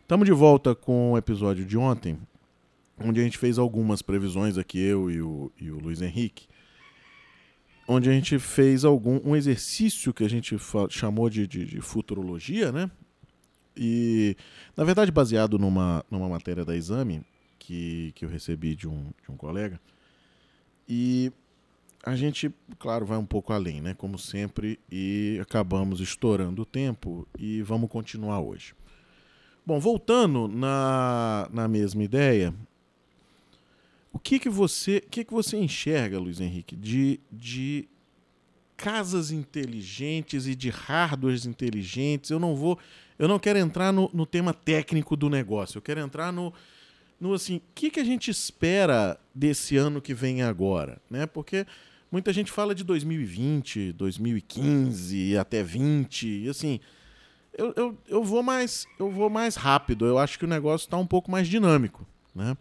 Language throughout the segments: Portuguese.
Estamos de volta com o episódio de ontem, onde a gente fez algumas previsões aqui, eu e o, e o Luiz Henrique, onde a gente fez algum um exercício que a gente chamou de, de, de, futurologia, né? E, na verdade, baseado numa, numa matéria da Exame, que, que eu recebi de um, de um colega. E a gente, claro, vai um pouco além, né? Como sempre, e acabamos estourando o tempo e vamos continuar hoje. Bom, voltando na, na mesma ideia, o que que você, que que você enxerga, Luiz Henrique, de, de casas inteligentes e de hardwares inteligentes? Eu não vou, eu não quero entrar no, no tema técnico do negócio. Eu quero entrar no, no assim, o que que a gente espera desse ano que vem agora, né? Porque muita gente fala de 2020, 2015 até 20, e assim, eu, eu, eu, vou mais, eu vou mais rápido. Eu acho que o negócio está um pouco mais dinâmico. Né?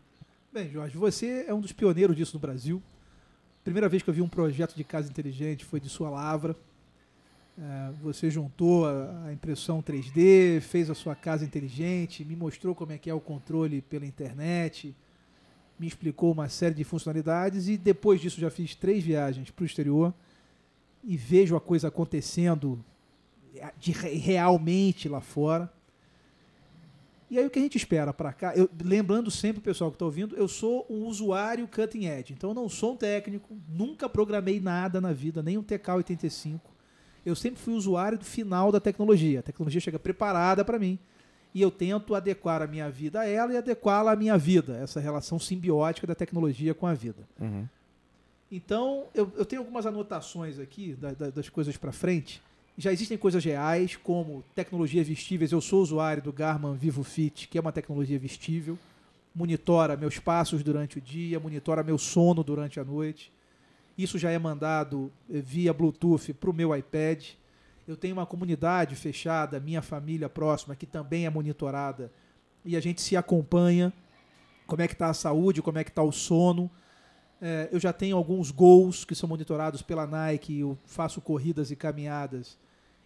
Bem, Jorge, você é um dos pioneiros disso no Brasil. Primeira vez que eu vi um projeto de casa inteligente foi de sua lavra. É, você juntou a, impressão 3D, fez a sua casa inteligente, me mostrou como é que é o controle pela internet, me explicou uma série de funcionalidades e depois disso já fiz três viagens para o exterior e vejo a coisa acontecendo de realmente lá fora. E aí o que a gente espera para cá? Eu, lembrando sempre o pessoal que está ouvindo, eu sou um usuário cutting edge, então eu não sou um técnico, nunca programei nada na vida, nem um TK85. Eu sempre fui usuário do final da tecnologia. A tecnologia chega preparada para mim e eu tento adequar a minha vida a ela e adequá-la à minha vida, essa relação simbiótica da tecnologia com a vida. Uhum. Então, eu, eu, tenho algumas anotações aqui da, da, das coisas para frente já existem coisas reais, como tecnologias vestíveis. Eu sou usuário do Garmin Vivo Fit, que é uma tecnologia vestível. Monitora meus passos durante o dia, monitora meu sono durante a noite. Isso já é mandado eh, via Bluetooth para o meu iPad. Eu tenho uma comunidade fechada, minha família próxima, que também é monitorada. E a gente se acompanha. Como é que está a saúde, como é que está o sono. É, eu já tenho alguns gols que são monitorados pela Nike, eu faço corridas e caminhadas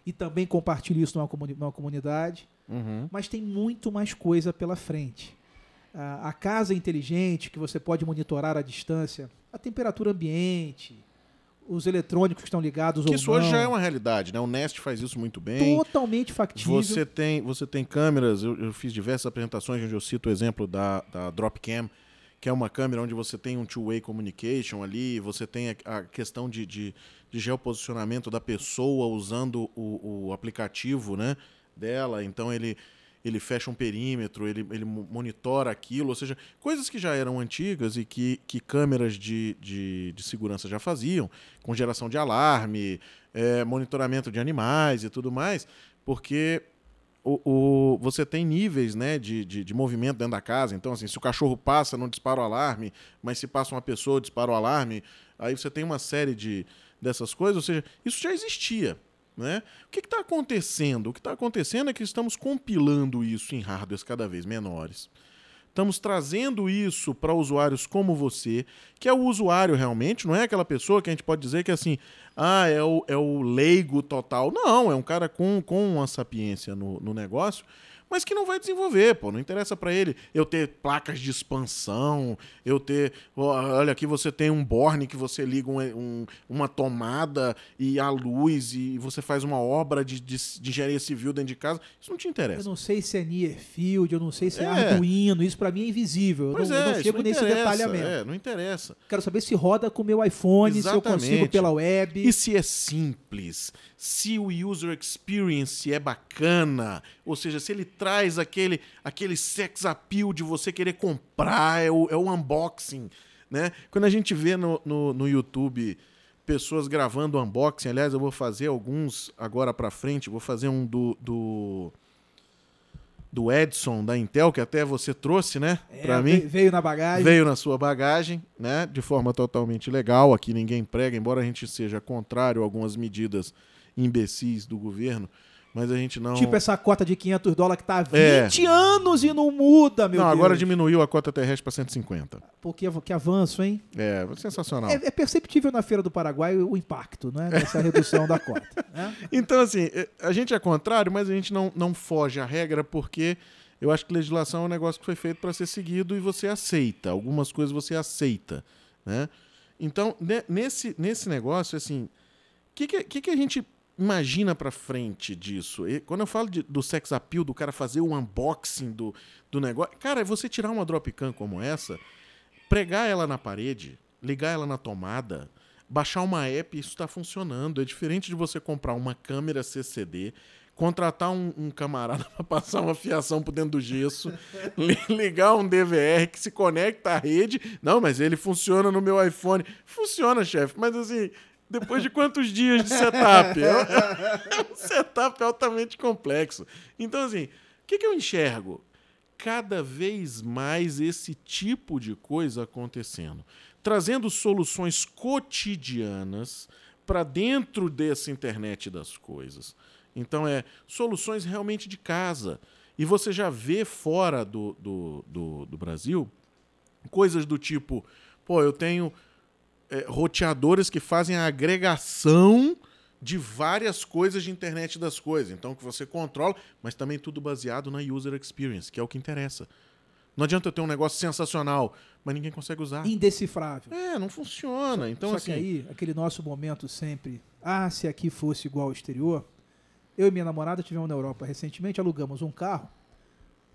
e também compartilho isso numa, comuni numa comunidade. Uhum. Mas tem muito mais coisa pela frente. a casa inteligente, que você pode monitorar à distância, a temperatura ambiente, os eletrônicos que estão ligados que ou isso hoje já é uma realidade, né? O Nest faz isso muito bem. Totalmente factível. Você tem, você tem câmeras, eu, eu fiz diversas apresentações onde eu cito o exemplo da, da Dropcam, que é uma câmera onde você tem um two-way communication ali, você tem a, a questão de, de, de, geoposicionamento da pessoa usando o, o, aplicativo né, dela, então ele, ele fecha um perímetro, ele, ele monitora aquilo, ou seja, coisas que já eram antigas e que, que câmeras de, de, de segurança já faziam, com geração de alarme, é, monitoramento de animais e tudo mais, porque o, o, você tem níveis né, de, de, de, movimento dentro da casa. Então, assim, se o cachorro passa, não dispara o alarme, mas se passa uma pessoa, dispara o alarme. Aí você tem uma série de, dessas coisas. Ou seja, isso já existia. Né? O que está acontecendo? O que está acontecendo é que estamos compilando isso em hardwares cada vez menores. Estamos trazendo isso para usuários como você, que é o usuário realmente, não é aquela pessoa que a gente pode dizer que assim, ah, é o, é o leigo total. Não, é um cara com, com uma sapiência no, no negócio mas que não vai desenvolver, pô. Não interessa para ele eu ter placas de expansão, eu ter. Olha, aqui você tem um borne que você liga um, um, uma tomada e a luz e você faz uma obra de, de, de, engenharia civil dentro de casa. Isso não te interessa. Eu não sei se é Near Field, eu não sei se é, é Arduino, isso para mim é invisível. Pois eu não, é, eu não chego não nesse detalhamento. É, não interessa. Quero saber se roda com o meu iPhone, Exatamente. se eu consigo pela web. E se é simples se o user experience é bacana, ou seja, se ele traz aquele, aquele sex appeal de você querer comprar, é o, é o unboxing. Né? Quando a gente vê no, no, no YouTube pessoas gravando unboxing, aliás, eu vou fazer alguns agora para frente, vou fazer um do, do do Edson da Intel, que até você trouxe, né, é, para mim. Veio na bagagem. Veio na sua bagagem, né, de forma totalmente legal. Aqui ninguém prega, embora a gente seja contrário a algumas medidas imbecis do governo, mas a gente não. Tipo essa cota de 500 dólares que tá há 20 É. anos e não muda, meu não, Deus. agora diminuiu a cota terrestre para 150. Pô, que, que avanço, hein? É, sensacional. É, é perceptível na Feira do Paraguai o impacto, né? Dessa redução da cota. né? Então, assim, eh, a gente é contrário, mas a gente não, não foge à regra porque eu acho que legislação é um negócio que foi feito para ser seguido e você aceita. Algumas coisas você aceita, né? Então, ne- nesse, nesse negócio, assim, o que, que, que que a gente imagina para frente disso? E quando eu falo de- do sex appeal, do cara fazer o unboxing do, do negócio... Cara, é você tirar uma Dropcam como essa, pregar ela na parede, ligar ela na tomada, baixar uma app, isso está funcionando. É diferente de você comprar uma câmera CCD, contratar um, um camarada para passar uma fiação por dentro do gesso, li- ligar um DVR que se conecta à rede. Não, mas ele funciona no meu iPhone. Funciona, chefe, mas assim. Depois de quantos dias de setup? É é um setup altamente complexo. Então, assim, o que, que eu enxergo? cada vez mais esse tipo de coisa acontecendo, trazendo soluções cotidianas para dentro dessa internet das coisas. Então, é soluções realmente de casa. E você já vê fora do, do, do, do Brasil coisas do tipo: pô, eu tenho é, roteadores que fazem a agregação de várias coisas de internet das coisas. Então, que você controla, mas também tudo baseado na user experience, que é o que interessa. Não adianta eu ter um negócio sensacional, mas ninguém consegue usar. Indecifrável. É, não funciona. Então, Só assim. que aí, aquele nosso momento sempre, ah, se aqui fosse igual ao exterior. Eu e minha namorada tivemos na Europa recentemente, alugamos um carro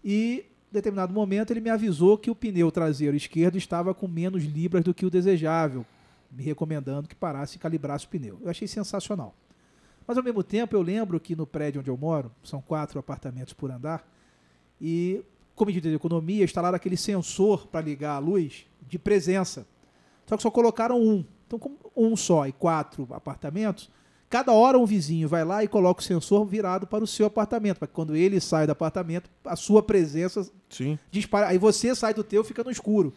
e, em determinado momento, ele me avisou que o pneu traseiro esquerdo estava com menos libras do que o desejável, me recomendando que parasse e calibrasse o pneu. Eu achei sensacional. Mas, ao mesmo tempo, eu lembro que no prédio onde eu moro, são quatro apartamentos por andar, e, como medida de economia, instalaram aquele sensor para ligar a luz de presença. Só que só colocaram um. Então, como um só e quatro apartamentos, cada hora um vizinho vai lá e coloca o sensor virado para o seu apartamento, para que quando ele sai do apartamento, a sua presença Sim. dispara. Aí você sai do teu, fica no escuro.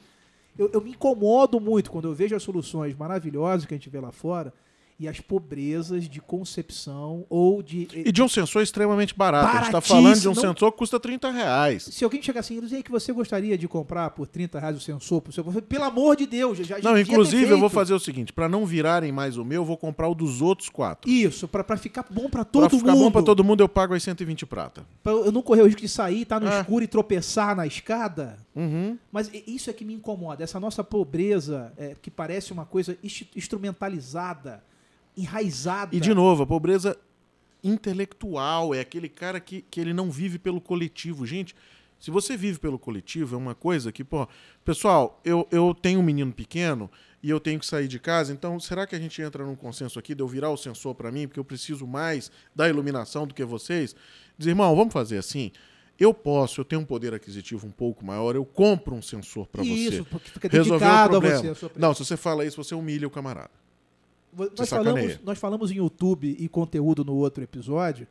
Eu, eu me incomodo muito quando eu vejo as soluções maravilhosas que a gente vê lá fora e as pobrezas de concepção ou de. E de um sensor extremamente barato. A gente está falando de um não- sensor que custa 30 reais. Se alguém chegar assim e dizer que você gostaria de comprar por 30 reais o sensor, pro seu... pelo amor de Deus, já, Não, inclusive eu vou fazer o seguinte: para não virarem mais o meu, eu vou comprar o dos outros quatro. Isso, pra, pra ficar bom pra Pra todo ficar mundo. bom pra todo mundo, eu pago as 120 prata. Pra eu não correr o risco de sair, tá no É. escuro e tropeçar na escada. Uhum. Mas isso é que me incomoda. Essa nossa pobreza, é, que parece uma coisa instrumentalizada, enraizada. E de novo, a pobreza intelectual é aquele cara que, que ele não vive pelo coletivo. Gente, se você vive pelo coletivo, é uma coisa que, pô, pessoal, eu, eu tenho um menino pequeno e eu tenho que sair de casa, então será que a gente entra num consenso aqui de eu virar o sensor para mim, porque eu preciso mais da iluminação do que vocês? Dizer, irmão, vamos fazer assim? Eu posso, eu tenho um poder aquisitivo um pouco maior, eu compro um sensor para você. Isso, porque fica Resolveu o dedicado a problema. você. a Não, se você fala isso, você humilha o camarada. Nós falamos, nós falamos em YouTube e conteúdo no outro episódio.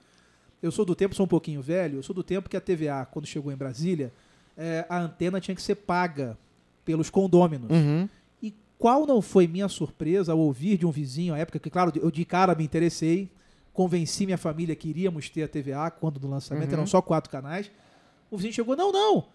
Eu sou do tempo, sou um pouquinho velho, eu sou do tempo que a TVA, quando chegou em Brasília, eh, a antena tinha que ser paga pelos condôminos. Uhum. E qual não foi minha surpresa ao ouvir de um vizinho à época, que claro, eu de cara me interessei, convenci minha família que iríamos ter a TVA quando no lançamento Uhum. eram só quatro canais. O vizinho chegou, não, não,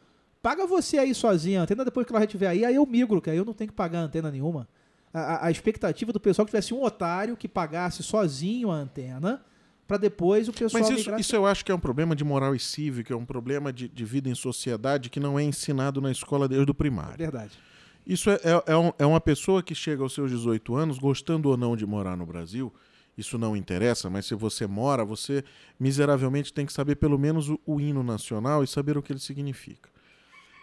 paga você aí sozinho a antena, depois que ela estiver aí, aí eu migro, que aí eu não tenho que pagar antena nenhuma. A, a- expectativa do pessoal é que tivesse um otário que pagasse sozinho a antena, para depois o pessoal Mas isso, isso eu acho que é um problema de moral e cívica, é um problema de, de vida em sociedade que não é ensinado na escola desde o É primário. verdade. Isso é, é, é um- é uma pessoa que chega aos seus 18 anos, gostando ou não de morar no Brasil, isso não interessa, mas se você mora, você miseravelmente tem que saber pelo menos o, o hino nacional e saber o que ele significa.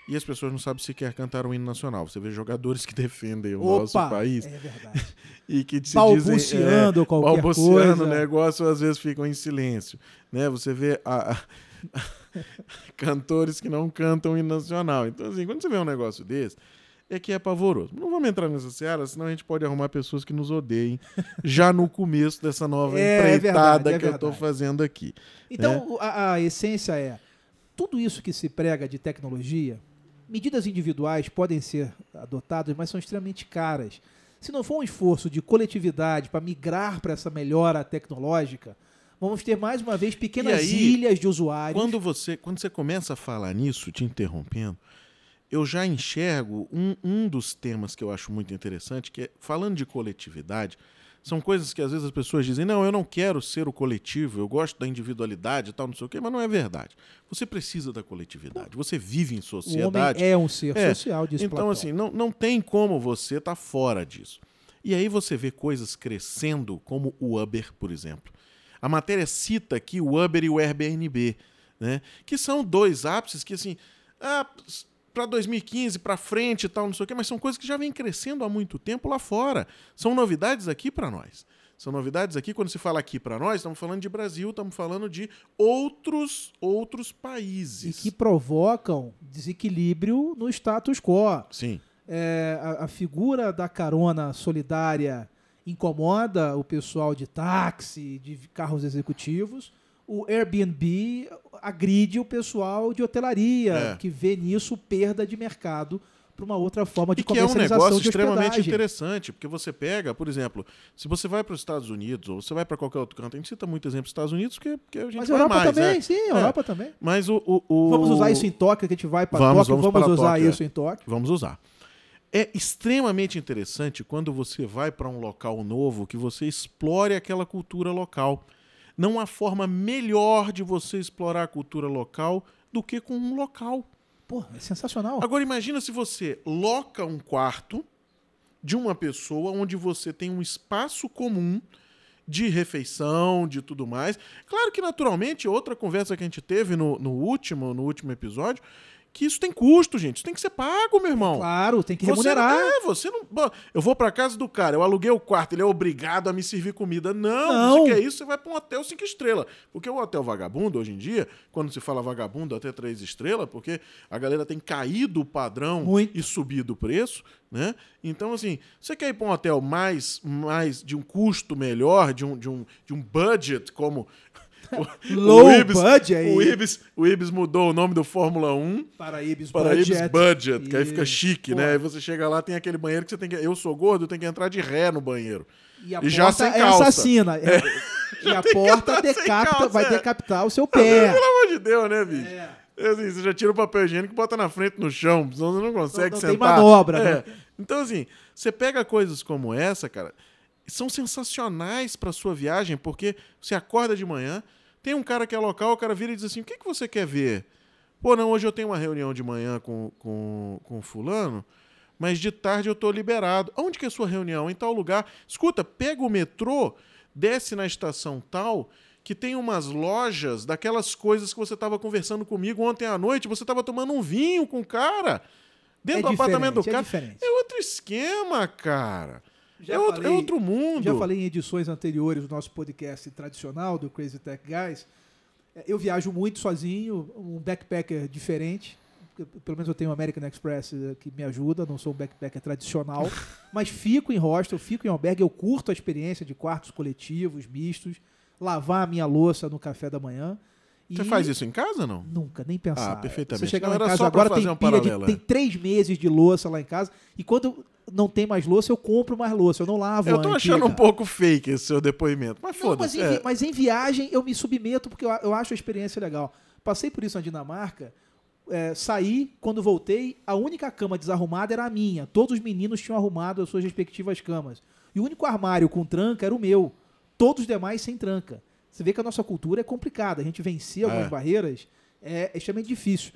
E as pessoas não sabem sequer cantar o hino nacional. Você vê jogadores que defendem o nosso Opa, país é verdade. e que se Balbuciando dizem, é, qualquer balbuciando coisa. o negócio, às vezes ficam em silêncio. Né? Você vê a- a- cantores que não cantam o hino nacional. Então, assim, quando você vê um negócio desse, é que é pavoroso. Não vamos entrar nessa seara, senão a gente pode arrumar pessoas que nos odeiem já no começo dessa nova É, é empreitada verdade, é que eu estou verdade. fazendo aqui. Então, o- a, a essência é: tudo isso que se prega de tecnologia, medidas individuais podem ser adotadas, mas são extremamente caras. Se não for um esforço de coletividade para migrar para essa melhora tecnológica, Vamos ter mais uma vez pequenas aí, ilhas de usuários. Quando você, quando você começa a falar nisso, te interrompendo, eu já enxergo um, um dos temas que eu acho muito interessante, que é, falando de coletividade, são coisas que às vezes as pessoas dizem, não, eu não quero ser o coletivo, eu gosto da individualidade e tal, não sei o quê, mas não é verdade. Você precisa da coletividade, você vive em o sociedade. homem é um ser É, social, diz Então, Platão. assim, não, não tem como você estar fora disso. E aí você vê coisas crescendo, como o Uber, por exemplo. A matéria cita aqui o Uber e o Airbnb, né? que são dois ápices que, assim, ah, para 2015, para frente e tal, não sei o quê, mas são coisas que já vêm crescendo há muito tempo lá fora. São novidades aqui para nós. São novidades aqui, quando se fala aqui para nós, estamos falando de Brasil, estamos falando de outros, outros E países. que provocam desequilíbrio no status quo. Sim. É, a, a figura da carona solidária incomoda o pessoal de táxi, de carros executivos. O Airbnb agride o pessoal de hotelaria, É. que vê nisso perda de mercado para uma outra forma de E que é um comercialização negócio extremamente interessante, porque você pega, por exemplo, se você vai para os Estados Unidos ou você vai para qualquer outro canto, a gente cita muito exemplo dos Estados Unidos, porque, porque a gente Mas vai Europa mais, também, né? sim, É. Europa também. Mas o, o- o- Vamos usar isso em Tóquio, que a gente vai para Vamos, Tóquio, vamos vamos, usar Tóquio, é. isso em Tóquio. Vamos usar. É extremamente interessante quando você vai para um local novo que você explore aquela cultura local. Não há forma melhor de você explorar a cultura local do que com um local. Pô, é sensacional. Agora imagina se você loca um quarto de uma pessoa onde você tem um espaço comum de refeição, de tudo mais. Claro que naturalmente outra conversa que a gente teve no, no último, no último episódio, que isso tem custo, gente. Isso tem que ser pago, meu irmão. Claro, tem que Você remunerar. Não, é, você não. Eu vou pra casa do cara, eu aluguei o quarto, ele é obrigado a me servir comida. Não, Não. você quer isso, você vai pra um hotel cinco estrelas. Porque o hotel vagabundo, hoje em dia, quando se fala vagabundo até três estrelas, porque a galera tem caído o padrão Muito. e subido o preço, né? Então, assim, você quer ir pra um hotel mais, mais de um custo melhor, de um, de um, de um budget, como. o- Low o Ibis, budget. O Ibis, o Ibis mudou o nome do Fórmula 1 Paraíbas Paraíbas Budget. Budget, que aí fica chique, Pô, né? Aí você chega lá, tem aquele banheiro que você tem que. Eu sou gordo, eu tenho que entrar de ré no banheiro. E a E já sem é calça. assassina. É- E a porta decapita, calça, vai é. decapitar o seu pé. Pelo amor de Deus, né, bicho? É. É assim, você já tira o papel higiênico e bota na frente no chão, senão você não consegue Não- não tem sentar. manobra, É. né? Então, assim, você pega coisas como essa, cara, são sensacionais pra sua viagem, porque você acorda de manhã, tem um cara que é local, o cara vira e diz assim: o que, que você quer ver? Pô, não, hoje eu tenho uma reunião de manhã com, com, com fulano, mas de tarde eu tô liberado. Onde que é a sua reunião? Em tal lugar. Escuta, pega o metrô, desce na estação tal, que tem umas lojas daquelas coisas que você estava conversando comigo ontem à noite, você estava tomando um vinho com o cara. Dentro É do apartamento do é cara. diferente. É outro esquema, cara. Já é, outro, falei- é outro mundo. Já falei em edições anteriores do nosso podcast tradicional, do Crazy Tech Guys. É, Eu viajo muito sozinho, um backpacker diferente. Pelo menos eu tenho o American Express eh, que me ajuda, não sou um backpacker tradicional. mas fico em hostel, fico em albergue, eu curto a experiência de quartos coletivos, mistos, lavar a minha louça no café da manhã. Você E faz isso em casa, não? Nunca, nem pensar. Ah, perfeitamente. Você chega Não, lá em casa agora, tem um pilha de, tem três meses de louça lá em casa. E quando não tem mais louça, eu compro mais louça. Eu não lavo Eu tô antiga. achando um pouco fake esse seu depoimento. Mas mas, foda-se. em, é. mas em viagem eu me submeto porque eu, eu acho a experiência legal. Passei por isso na Dinamarca, é, saí, quando voltei, a única cama desarrumada era a minha. Todos os meninos tinham arrumado as suas respectivas camas. E o único armário com tranca era o meu. Todos os demais sem tranca. Você vê que a nossa cultura é complicada. A gente vencer algumas É. barreiras é extremamente difícil.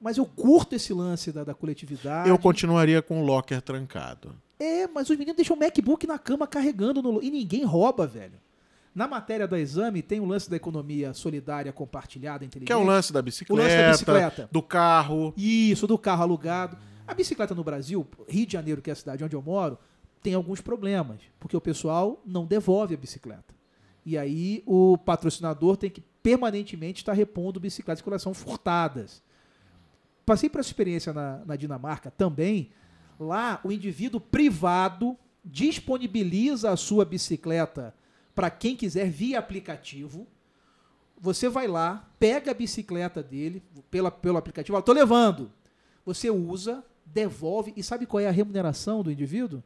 Mas eu curto esse lance da, da coletividade. Eu continuaria com o locker trancado. É, mas os meninos deixam o MacBook na cama carregando no... e ninguém rouba, velho. Na matéria do exame tem o lance da economia solidária compartilhada inteligente. Que é o lance da O bicicleta, lance da bicicleta. do carro. Isso, do carro alugado. A bicicleta no Brasil, Rio de Janeiro, que é a cidade onde eu moro, tem alguns problemas, porque o pessoal não devolve a bicicleta. E aí o patrocinador tem que permanentemente estar repondo bicicletas que são furtadas. Passei por essa experiência na, na Dinamarca também. Lá, o indivíduo privado disponibiliza a sua bicicleta para quem quiser via aplicativo. Você vai lá, pega a bicicleta dele pela, pelo aplicativo, tô levando. Você usa, devolve, e sabe qual é a remuneração do indivíduo?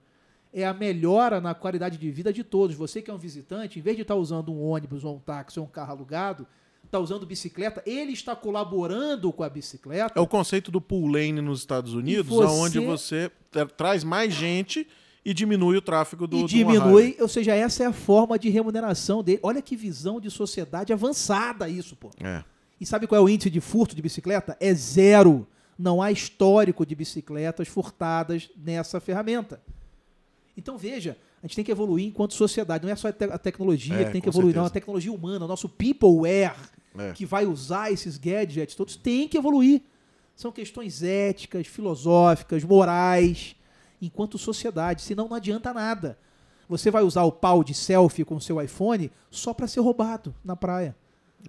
É a melhora na qualidade de vida de todos. Você que é um visitante, em vez de estar usando um ônibus ou um táxi ou um carro alugado, está usando bicicleta, ele está colaborando com a bicicleta. É o conceito do pool lane nos Estados Unidos, você- onde você tra- traz mais gente e diminui o tráfego do e diminui, ou seja, essa é a forma de remuneração dele. Olha que visão de sociedade avançada isso, pô. É. E sabe qual é o índice de furto de bicicleta? É zero. Não há histórico de bicicletas furtadas nessa ferramenta. Então veja, a gente tem que evoluir enquanto sociedade. Não é só a, te- a tecnologia É, que tem que evoluir, não. certeza. A tecnologia humana, o nosso peopleware, É. que vai usar esses gadgets todos, tem que evoluir. São questões éticas, filosóficas, morais, enquanto sociedade. Senão não adianta nada. Você vai usar o pau de selfie com o seu iPhone só para ser roubado na praia.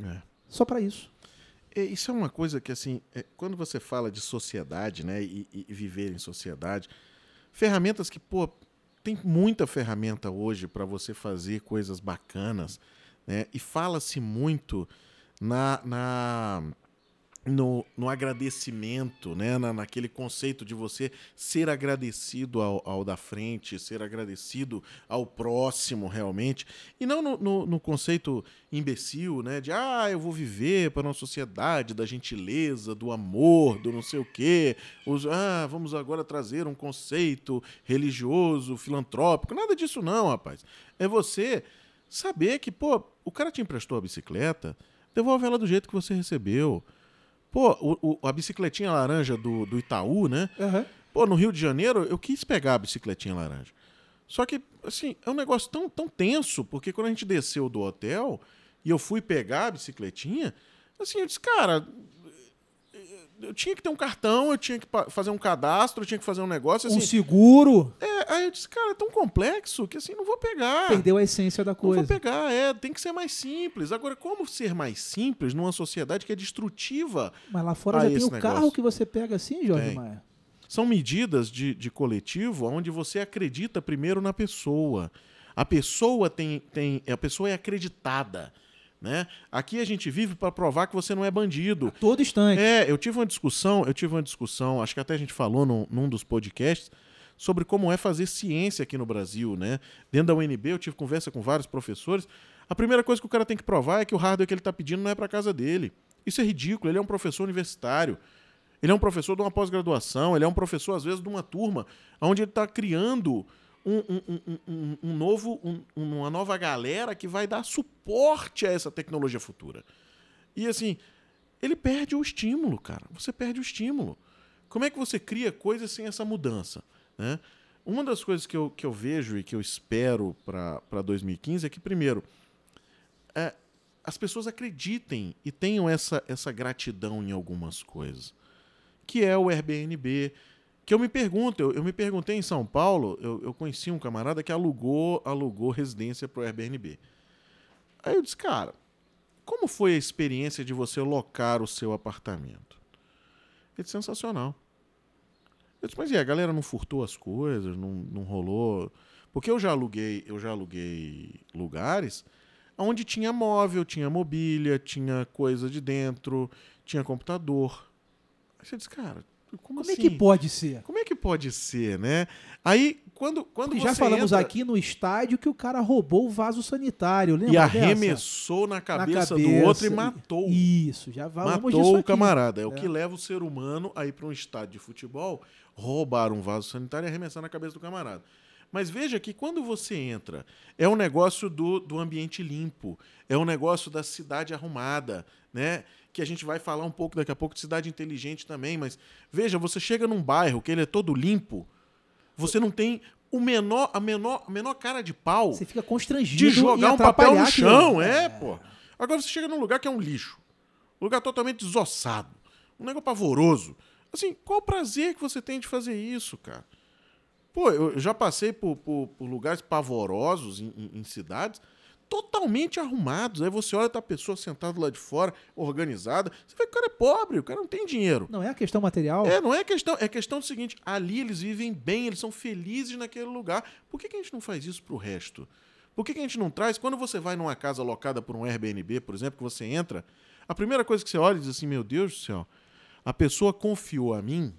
É. Só para isso. É, Isso é uma coisa que, assim, é, quando você fala de sociedade, né, e, e viver em sociedade, ferramentas que, pô, tem muita ferramenta hoje para você fazer coisas bacanas, né, e fala-se muito na, na no, no agradecimento, né, na, naquele conceito de você ser agradecido ao, ao da frente, ser agradecido ao próximo realmente, e não no, no, no conceito imbecil, né, de ah, eu vou viver para uma sociedade da gentileza, do amor, do não sei o quê, os, ah, vamos agora trazer um conceito religioso, filantrópico, nada disso não, rapaz. É você saber que, pô, o cara te emprestou a bicicleta, devolve ela do jeito que você recebeu. Pô, o- o- a bicicletinha laranja do, do Itaú, né? Pô, no Rio de Janeiro, eu quis pegar a bicicletinha laranja. Só que, assim, é um negócio tão, tão tenso, porque quando a gente desceu do hotel e eu fui pegar a bicicletinha, assim, eu disse, cara, eu tinha que ter um cartão, eu tinha que fazer um cadastro, eu tinha que fazer um negócio, um assim. seguro É, aí eu disse, cara, é tão complexo que, assim, não vou pegar. perdeu a essência da Não coisa. vou pegar, é, tem que ser mais simples. Agora, como ser mais simples numa sociedade que é destrutiva? Mas lá fora já tem o carro negócio. que você pega assim, Jorge Tem. Maia. São medidas de, de coletivo onde você acredita primeiro na pessoa. A pessoa tem, tem a pessoa é acreditada, né? Aqui a gente vive para provar que você não é bandido. Todo instante. É, eu tive uma discussão, eu tive uma discussão, acho que até a gente falou num, num dos podcasts, sobre como é fazer ciência aqui no Brasil, né? Dentro da UNB, eu tive conversa com vários professores. A primeira coisa que o cara tem que provar é que o hardware que ele está pedindo não é para casa dele. Isso é ridículo, ele é um professor universitário. Ele é um professor de uma pós-graduação, ele é um professor, às vezes, de uma turma, onde ele está criando um, um- um- um- novo, um- uma nova galera que vai dar suporte a essa tecnologia futura. E assim, ele perde o estímulo, cara. Você perde o estímulo. Como é que você cria coisas sem essa mudança? Né? Uma das coisas que eu, que eu vejo e que eu espero para 2015 é que, primeiro, é, as pessoas acreditem e tenham essa, essa gratidão em algumas coisas. Que é o Airbnb. Que eu me pergunto, eu, eu me perguntei em São Paulo, eu, eu conheci um camarada que alugou, alugou residência para o Airbnb. Aí eu disse, cara, como foi a experiência de você locar o seu apartamento? Ele disse, sensacional. Eu disse, mas e a galera não furtou as coisas, não, não rolou? Porque eu já aluguei, eu já aluguei lugares onde tinha móvel, tinha mobília, tinha coisa de dentro, tinha computador. Aí você diz, cara, como, Como assim? é que pode ser? Como é que pode ser, né? Aí, quando, quando já falamos entra aqui no estádio que o cara roubou o vaso sanitário, lembra e arremessou na cabeça, do cabeça, outro e matou. Isso, já falamos Matou o camarada. É, o É. que leva o ser humano a ir para um estádio de futebol, roubar um vaso sanitário e arremessar na cabeça do camarada. Mas veja que quando você entra, é um negócio do, do ambiente limpo, é um negócio da cidade arrumada, né? Que a gente vai falar um pouco daqui a pouco de cidade inteligente também, mas veja, você chega num bairro que ele é todo limpo, você não tem o menor, a menor, a menor cara de pau Você fica constrangido de jogar um papel no chão, aquilo. é, pô. Agora você chega num lugar que é um lixo. Um lugar totalmente desossado. Um negócio pavoroso. Assim, qual o prazer que você tem de fazer isso, cara? Pô, eu já passei por, por- por lugares pavorosos em, em- em cidades totalmente arrumados. Aí você olha tá a pessoa sentada lá de fora, organizada. Você vê que o cara é pobre, o cara não tem dinheiro. Não é a questão material. É, não é questão, é questão do seguinte, ali eles vivem bem, eles são felizes naquele lugar. Por que, que a gente não faz isso pro resto? Por que, que a gente não traz, quando você vai numa casa locada por um Airbnb, por exemplo, que você entra, a primeira coisa que você olha e diz assim, meu Deus do céu, a pessoa confiou a mim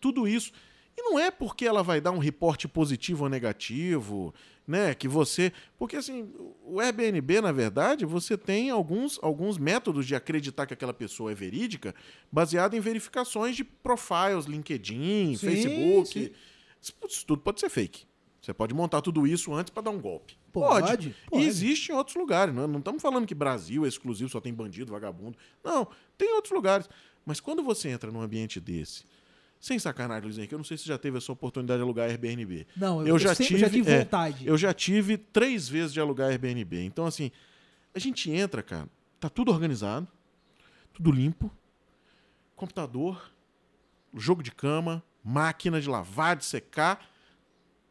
tudo isso. E não é porque ela vai dar um reporte positivo ou negativo, né? Que você. Porque assim, o Airbnb, na verdade, você tem alguns, alguns métodos de acreditar que aquela pessoa é verídica, baseado em verificações de profiles, LinkedIn, Sim, Facebook. sim. Isso, tudo pode ser fake. Você pode montar tudo isso antes para dar um golpe. Pode, pode. E existe em outros lugares. Não, não estamos falando que Brasil é exclusivo, só tem bandido, vagabundo. Não, tem outros lugares. Mas quando você entra num ambiente desse, sem sacanagem, Luiz Henrique, eu não sei se já teve essa oportunidade de alugar Airbnb. Não, eu, Eu já sempre, já tive- tive é, vontade. Eu já tive três vezes de alugar Airbnb. Então, assim, a gente entra, cara, tá tudo organizado, tudo limpo, computador, jogo de cama, máquina de lavar, de secar,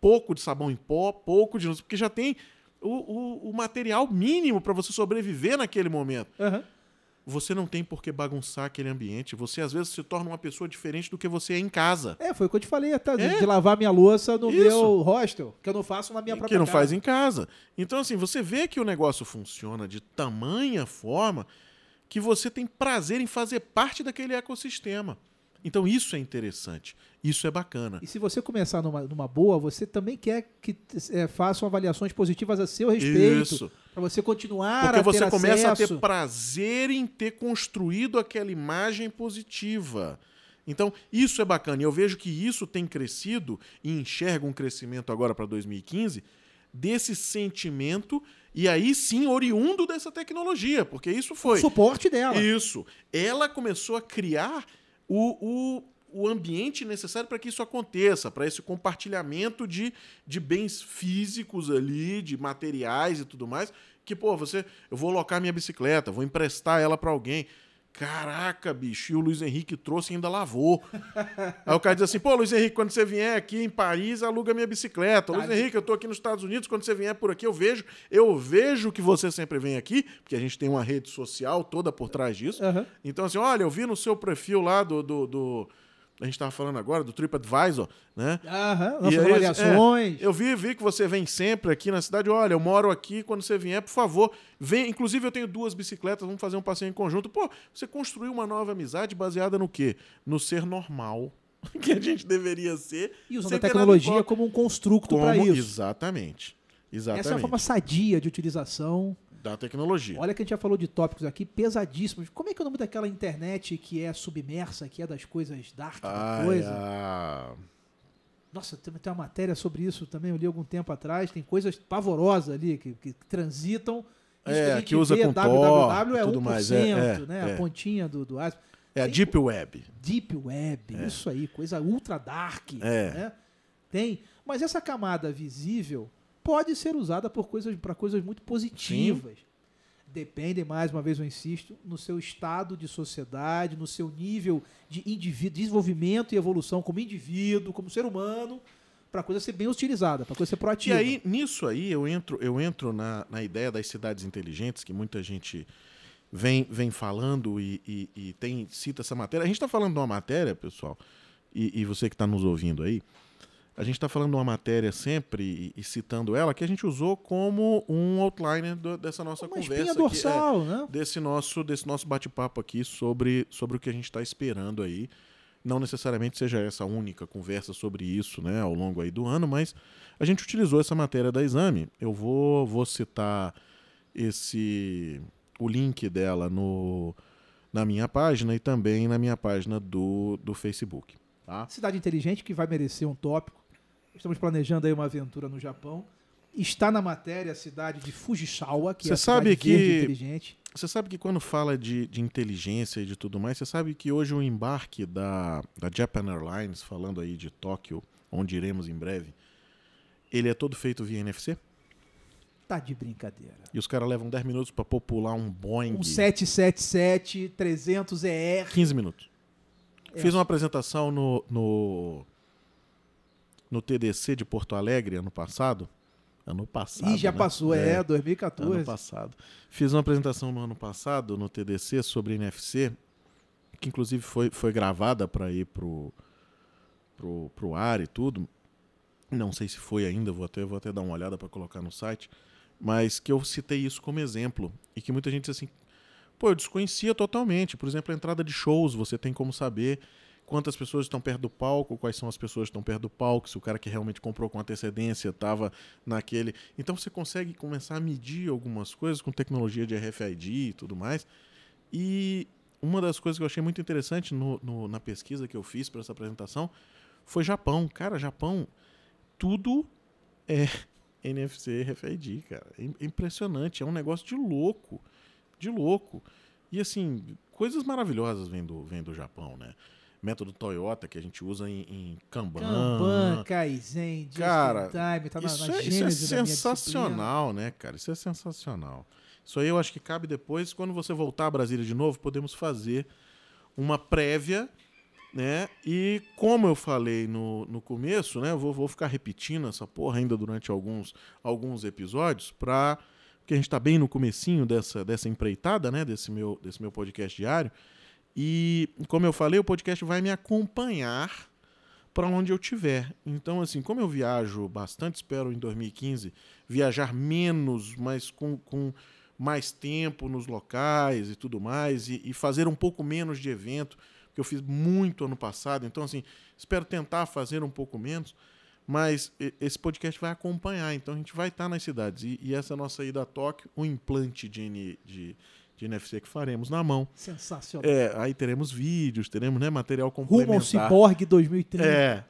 pouco de sabão em pó, pouco de. Porque já tem o, o, o material mínimo para você sobreviver naquele momento. Aham. Você não tem por que bagunçar aquele ambiente. Você, às vezes, se torna uma pessoa diferente do que você é em casa. É, foi o que eu te falei, até, de, É? de lavar minha louça no Isso. meu hostel, que eu não faço na minha própria que não casa. faz em casa. Então, assim, você vê que o negócio funciona de tamanha forma que você tem prazer em fazer parte daquele ecossistema. Então, isso é interessante. Isso é bacana. E se você começar numa, numa boa, você também quer que é, façam avaliações positivas a seu respeito. Isso. Para você continuar Porque a ter você começa a acesso. ter prazer em ter construído aquela imagem positiva. Então, isso é bacana. E eu vejo que isso tem crescido e enxergo um crescimento agora para 2015 desse sentimento e aí sim oriundo dessa tecnologia, porque isso foi. suporte dela. Isso. Ela começou a criar o, o, o ambiente necessário para que isso aconteça, para esse compartilhamento de, de bens físicos ali, de materiais e tudo mais. Que, pô, você. Eu vou alocar minha bicicleta, vou emprestar ela para alguém. Caraca, bicho, e o Luiz Henrique trouxe e ainda lavou. Aí o cara diz assim: pô, Luiz Henrique, quando você vier aqui em Paris, aluga minha bicicleta. Luiz Tá. Henrique, eu tô aqui nos Estados Unidos, quando você vier por aqui, eu vejo, eu vejo que você sempre vem aqui, porque a gente tem uma rede social toda por trás disso. Aham. Então, assim, olha, eu vi no seu perfil lá do. do, do- a gente estava falando agora, do TripAdvisor, né? Aham, E nossas aí, avaliações. é, eu vi, vi que você vem sempre aqui na cidade. Olha, eu moro aqui, quando você vier, por favor, vem. Inclusive, eu tenho duas bicicletas, vamos fazer um passeio em conjunto. Pô, você construiu uma nova amizade baseada no quê? No ser normal. Que a gente deveria ser. E usando a tecnologia como um construto para isso. Exatamente. Exatamente. Essa é a forma sadia de utilização. Da tecnologia. Olha que a gente já falou de tópicos aqui pesadíssimos. Como é que é o nome daquela internet que é submersa, que é das coisas dark da coisa? ah, Nossa, tem, tem uma matéria sobre isso também, eu li algum tempo atrás. Tem coisas pavorosas ali que, que transitam. Isso É, gente que usa vê, com www é tudo 1%, mais, é, é, né? é. A pontinha do, do iceberg. é a Tem- Deep Web. Deep Web, isso aí, coisa ultra dark. É. né? Tem. Mas essa camada visível pode ser usada por coisas para coisas muito positivas. Depende, mais uma vez eu insisto, no seu estado de sociedade, no seu nível de indivíduo, desenvolvimento e evolução como indivíduo, como ser humano, para a coisa ser bem utilizada, para a coisa ser E proativa. aí, nisso aí, eu entro, eu entro na, na ideia das cidades inteligentes, que muita gente vem, vem falando e, e- e tem cita essa matéria. A gente está falando de uma matéria, pessoal, e, e você que está nos ouvindo aí, a gente está falando de uma matéria sempre e, citando ela que a gente usou como um outliner do- dessa nossa uma conversa. espinha aqui, é, dorsal, né? desse nosso, desse nosso bate-papo aqui sobre, sobre o que a gente está esperando aí. Não necessariamente seja essa a única conversa sobre isso né, ao longo aí do ano, mas a gente utilizou essa matéria da Exame. Eu vou, vou citar esse o link dela no, na minha página e também na minha página do, do Facebook. Tá? Cidade inteligente que vai merecer um tópico. Estamos planejando aí uma aventura no Japão. Está na matéria a cidade de Fujisawa, que Você é a cidade sabe que- inteligente. Você sabe que quando fala de, de inteligência e de tudo mais, você sabe que hoje o embarque da, da Japan Airlines, falando aí de Tóquio, onde iremos em breve, ele é todo feito via NFC? Tá de brincadeira. E os caras levam 10 minutos para popular um Boeing. Um 777 300ER. 15 minutos. É. Fiz uma apresentação no, no, no TDC de Porto Alegre ano passado. Ano passado. Ih, já né? passou, é, Ano 2014. passado. Fiz uma apresentação no ano passado no TDC sobre NFC, que inclusive foi, foi gravada para ir pro, pro, pro ar e tudo. Não sei se foi ainda, vou até, vou até dar uma olhada para colocar no site. Mas que eu citei isso como exemplo. E que muita gente disse assim, pô, eu desconhecia totalmente. Por exemplo, a entrada de shows, você tem como saber quantas pessoas estão perto do palco, quais são as pessoas que estão perto do palco, se o cara que realmente comprou com antecedência estava naquele. Então você consegue começar a medir algumas coisas com tecnologia de RFID e tudo mais. E uma das coisas que eu achei muito interessante no, no, na pesquisa que eu fiz para essa apresentação foi Japão. Cara, Japão, tudo é NFC RFID, cara. É impressionante, é um negócio de louco, de louco. E assim, coisas maravilhosas vêm do, vêm do Japão, né? Método Toyota que a gente usa em, em Kanban. Kanban, Kaizen, Just Cara, Time, tá na, isso, na é, isso é sensacional, né, cara? Isso é sensacional. Isso aí eu acho que cabe depois, quando você voltar a Brasília de novo, podemos fazer uma prévia, né? E como eu falei no, no começo, né? Eu vou, vou ficar repetindo essa porra ainda durante alguns, alguns episódios, pra, porque a gente tá bem no comecinho dessa, dessa empreitada, né? Desse meu, desse meu podcast diário. E, como eu falei, o podcast vai me acompanhar para onde eu tiver. Então, assim, como eu viajo bastante, espero em 2015 viajar menos, mas com, com mais tempo nos locais e tudo mais, e, e fazer um pouco menos de evento, que eu fiz muito ano passado. Então, assim, espero tentar fazer um pouco menos, mas esse podcast vai acompanhar. Então, a gente vai estar nas cidades. E, e essa nossa ida a Tóquio, o implante de, de, de NFC que faremos na mão. Sensacional. É, aí teremos vídeos, teremos né, material Rumo ao complementar. Cyborg 2030. É.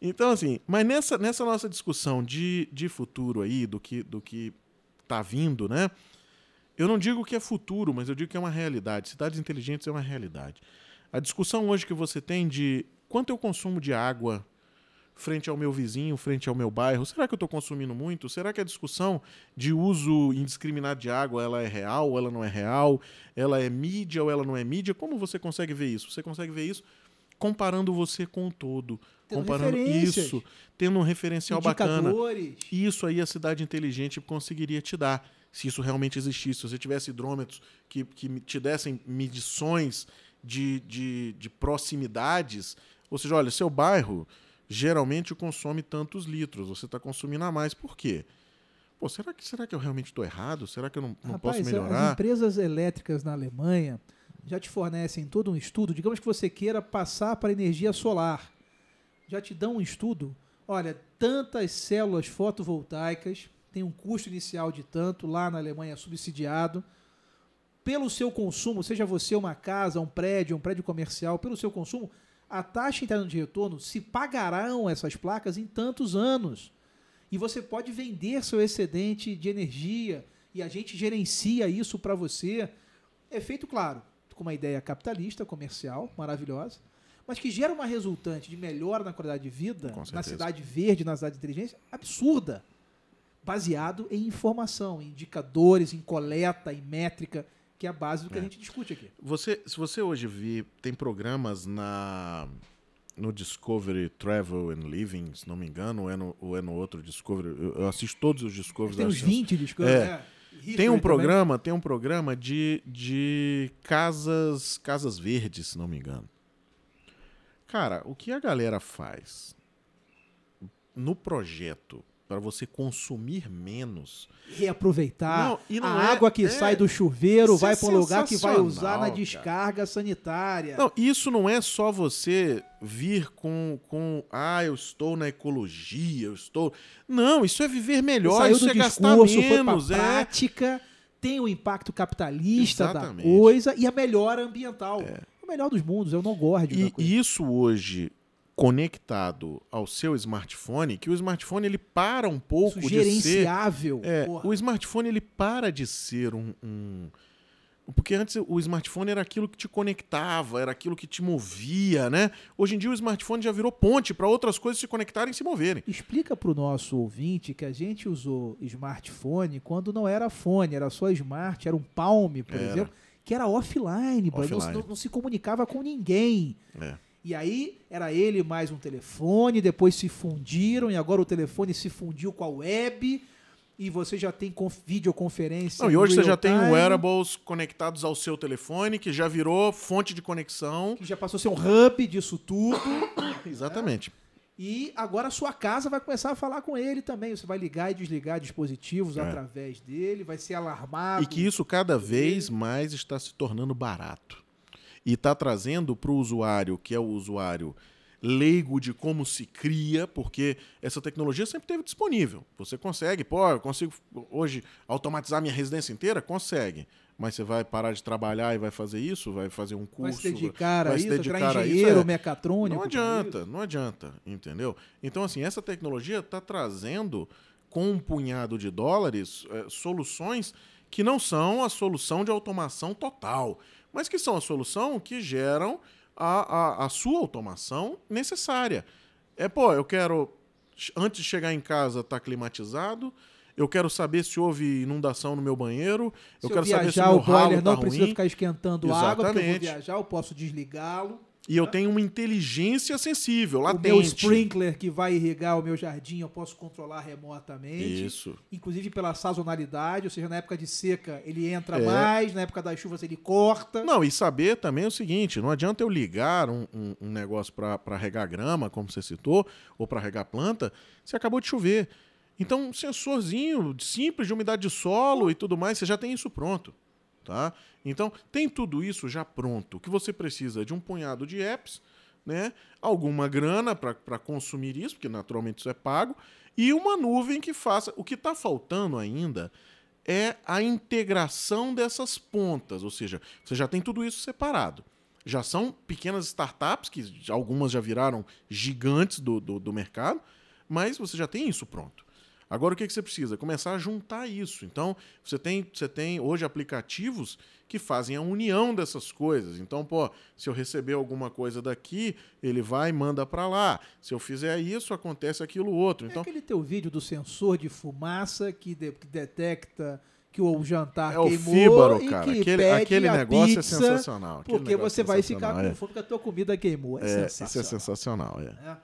Então, assim, mas nessa, nessa nossa discussão de, de futuro aí, do que, do que tá vindo, né? Eu não digo que é futuro, mas eu digo que é uma realidade. Cidades inteligentes é uma realidade. A discussão hoje que você tem de quanto eu consumo de água frente ao meu vizinho, frente ao meu bairro, será que eu estou consumindo muito? Será que a discussão de uso indiscriminado de água ela é real ou ela não é real? Ela é mídia ou ela não é mídia? Como você consegue ver isso? Você consegue ver isso comparando você com o todo. Tendo comparando isso, tendo um referencial bacana. Isso aí a cidade inteligente conseguiria te dar, se isso realmente existisse. Se você tivesse hidrômetros que, que te dessem medições de, de, de proximidades, ou seja, olha, seu bairro geralmente consome tantos litros, você está consumindo a mais. Por quê? Pô, será que, será que eu realmente estou errado? Será que eu não, não Rapaz, posso as melhorar? empresas elétricas na Alemanha já te fornecem todo um estudo. Digamos que você queira passar para energia solar. Já te dão um estudo. Olha, tantas células fotovoltaicas tem um custo inicial de tanto, lá na Alemanha é subsidiado. Pelo seu consumo, seja você uma casa, um prédio, um prédio comercial, pelo seu consumo, a taxa interna de retorno se pagarão essas placas em tantos anos. E você pode vender seu excedente de energia e a gente gerencia isso para você. É feito, claro, com uma ideia capitalista, comercial, maravilhosa, mas que gera uma resultante de melhora na qualidade de vida, na cidade verde, na cidade de inteligência, absurda. Baseado em informação, em indicadores, em coleta, em métrica, que é a base do que a É. gente discute aqui. Você, se você hoje vir, tem programas na no Discovery Travel and Living, se não me engano, ou é no, ou é no outro Discovery. Eu, assisto todos os Discoveries. Tem uns Chance. 20 discos. É. History Tem um também. programa, tem um programa de, de casas, casas verdes, se não me engano. Cara, o que a galera faz no projeto para você consumir menos? reaproveitar. Não, e não a é- água que é- sai do chuveiro vai é para um lugar que vai usar na cara. descarga sanitária. Não, isso não é só você vir com, com ah, eu estou na ecologia, eu estou. Não, isso é viver melhor, Saiu isso do é gastar discurso, foi menos, pra é. prática, tem o impacto capitalista Exatamente. da coisa e a melhora ambiental. É. O melhor dos mundos, é o no gorde da E isso hoje conectado ao seu smartphone, que o smartphone ele para um pouco Isso de ser. É, porra. o smartphone ele para de ser um, um- Porque antes o smartphone era aquilo que te conectava, era aquilo que te movia, né? Hoje em dia o smartphone já virou ponte para outras coisas se conectarem e se moverem. Explica para o nosso ouvinte que a gente usou smartphone quando não era fone, era só smart, era um Palm, por Era. exemplo, que era offline, Offline. não- não se comunicava com ninguém. É. E aí era ele mais um telefone, depois se fundiram e agora o telefone se fundiu com a web e você já tem conf- videoconferência. Não, e hoje você já tem time, wearables conectados ao seu telefone, que já virou fonte de conexão. que já passou a ser um hub disso tudo. Exatamente. E agora a sua casa vai começar a falar com ele também. Você vai ligar e desligar dispositivos É. através dele, vai ser alarmado. E que isso cada vez mais está se tornando barato. E está trazendo para o usuário, que é o usuário leigo de como se cria, porque essa tecnologia sempre esteve disponível. Você consegue, pô, eu consigo hoje automatizar minha residência inteira? Consegue. Mas você vai parar de trabalhar e vai fazer isso? Vai fazer um curso? Vai se dedicar vai a se isso, dedicar virar a isso, engenheiro, é. mecatrônico. Não adianta, não adianta, entendeu? Então, assim, essa tecnologia está trazendo, com um punhado de dólares, eh, soluções que não são a solução de automação total, mas que são a solução que geram a, a, a sua automação necessária. É, pô, eu quero, antes de chegar em casa, estar climatizado. Eu quero saber se houve inundação no meu banheiro. Se eu quero saber se viajar, o o meu ralo boiler tá não precisa ruim. ficar esquentando água, porque eu vou Exatamente. viajar, eu posso desligá-lo. E eu tenho uma inteligência sensível, O latente. meu sprinkler que vai irrigar o meu jardim, eu posso controlar remotamente. Isso. Inclusive pela sazonalidade, ou seja, na época de seca ele entra É. mais, na época das chuvas ele corta. Não, e saber também o seguinte: não adianta eu ligar um, um- um negócio para regar grama, como você citou, ou para regar planta, se acabou de chover. Então, um sensorzinho simples de umidade de solo e tudo mais, você já tem isso pronto. Tá? Então, tem tudo isso já pronto. O que você precisa é de um punhado de apps, né? alguma grana para consumir isso, porque naturalmente isso é pago, e uma nuvem que faça. O que está faltando ainda é a integração dessas pontas, ou seja, você já tem tudo isso separado. Já são pequenas startups, que algumas já viraram gigantes do, do, do mercado, mas você já tem isso pronto. Agora o que, que você precisa? Começar a juntar isso. Então, você tem, você tem hoje aplicativos que fazem a união dessas coisas. Então, pô, se eu receber alguma coisa daqui, ele vai e manda para lá. Se eu fizer isso, acontece aquilo outro. É Então, aquele teu vídeo do sensor de fumaça que, de- que detecta que o jantar é o fíbaro, e cara. que aquele aquele negócio pizza, é sensacional. Aquele Porque você é vai ficar com é. fome porque a tua comida queimou. É, É, sensacional. isso é sensacional, é. né?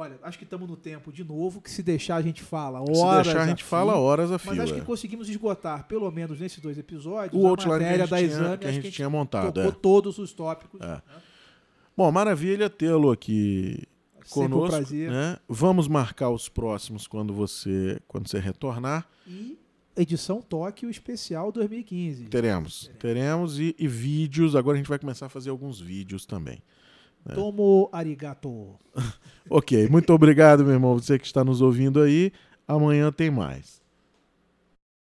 Olha, acho que estamos no tempo de novo, que se deixar a gente fala Se horas deixar, a gente fio, fala horas a fio. Mas acho é. que conseguimos esgotar, pelo menos nesses dois episódios, O a outline que a matéria gente da tinha- exame. que a gente tinha montado, Tocou é. todos os tópicos. É. né? Bom, maravilha tê-lo aqui um conosco. prazer. né? Vamos marcar os próximos quando você, quando você retornar. E edição Tóquio especial 2015. Teremos. Teremos e, e vídeos. Agora a gente vai começar a fazer alguns vídeos também. Tomo arigato. Ok, muito obrigado, meu irmão. Você que está nos ouvindo aí. Amanhã tem mais.